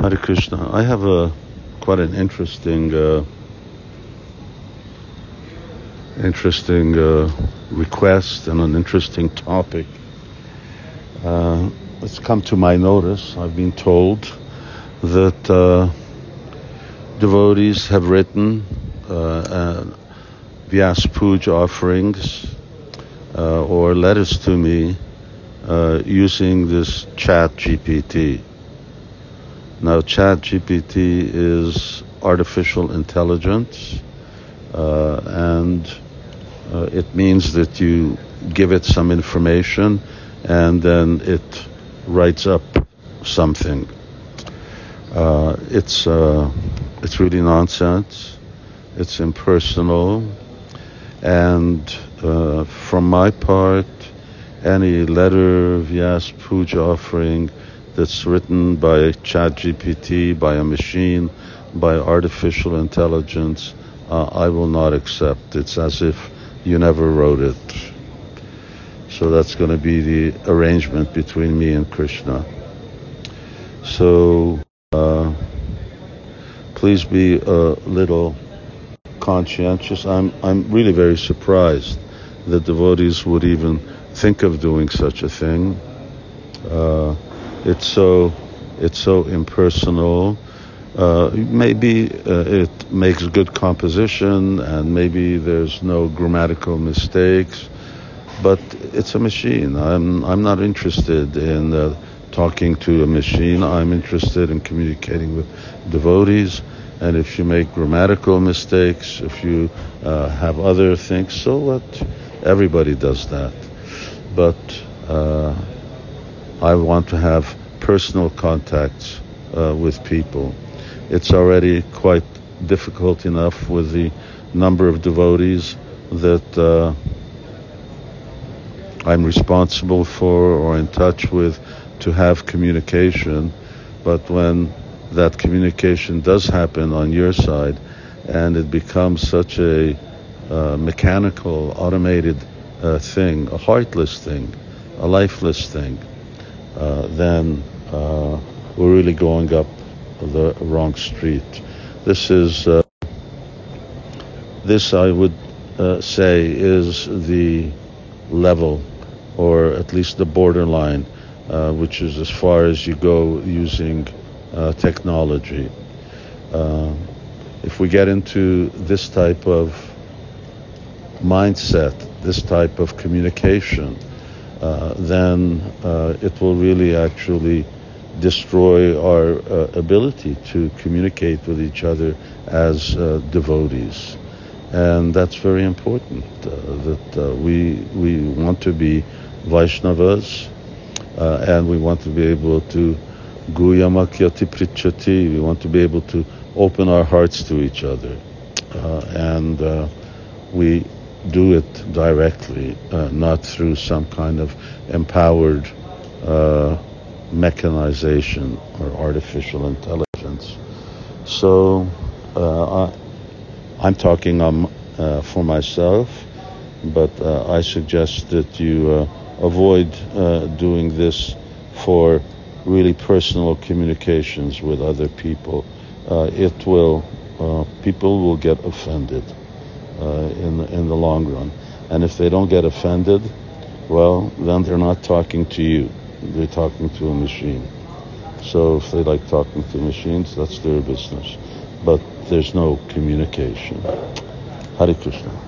Hare Krishna. I have a quite an interesting, uh, interesting uh, request and an interesting topic. Uh, it's come to my notice. I've been told that uh, devotees have written uh, uh, Vyas Puja offerings or letters to me using this Chat GPT. Now, Chat GPT is artificial intelligence, uh, and uh, it means that you give it some information and then it writes up something. Uh, it's uh, it's really nonsense. It's impersonal, and uh, from my part, any letter, vyas, puja offering that's written by ChatGPT, by a machine, by artificial intelligence, uh, I will not accept. It's as if you never wrote it. So that's going to be the arrangement between me and Krishna. So uh, please be a little conscientious. I'm I'm really very surprised that devotees would even think of doing such a thing. Uh, it's so it's so impersonal. Uh, maybe uh, it makes good composition, and maybe there's no grammatical mistakes, but it's a machine. I'm I'm not interested in uh, talking to a machine. I'm interested in communicating with devotees. And if you make grammatical mistakes, if you uh, have other things, so what? Everybody does that. But uh, I want to have personal contacts uh, with people. It's already quite difficult enough with the number of devotees that uh, I'm responsible for or in touch with to have communication. But when that communication does happen on your side and it becomes such a uh, mechanical, automated uh, thing, a heartless thing, a lifeless thing, then uh, we're really going up the wrong street. This is, uh, this I would uh, say is the level, or at least the borderline, uh, which is as far as you go using uh, technology. if we get into this type of mindset, this type of communication, uh, then uh, it will really actually destroy our uh, ability to communicate with each other as uh, devotees. And that's very important uh, that we, we want to be Vaishnavas and we want to be able to Guyamakyati Prichati, we want to be able to open our hearts to each other. and we do it directly, uh, not through some kind of empowered uh, mechanization or artificial intelligence. So uh, I, am talking um, uh, for myself, but uh, I suggest that you avoid doing this for really personal communications with other people. it will, people will get offended Uh, in the, in the long run. And if they don't get offended, well, then they're not talking to you. They're talking to a machine. So if they like talking to machines, that's their business. But there's no communication. Hare Krishna.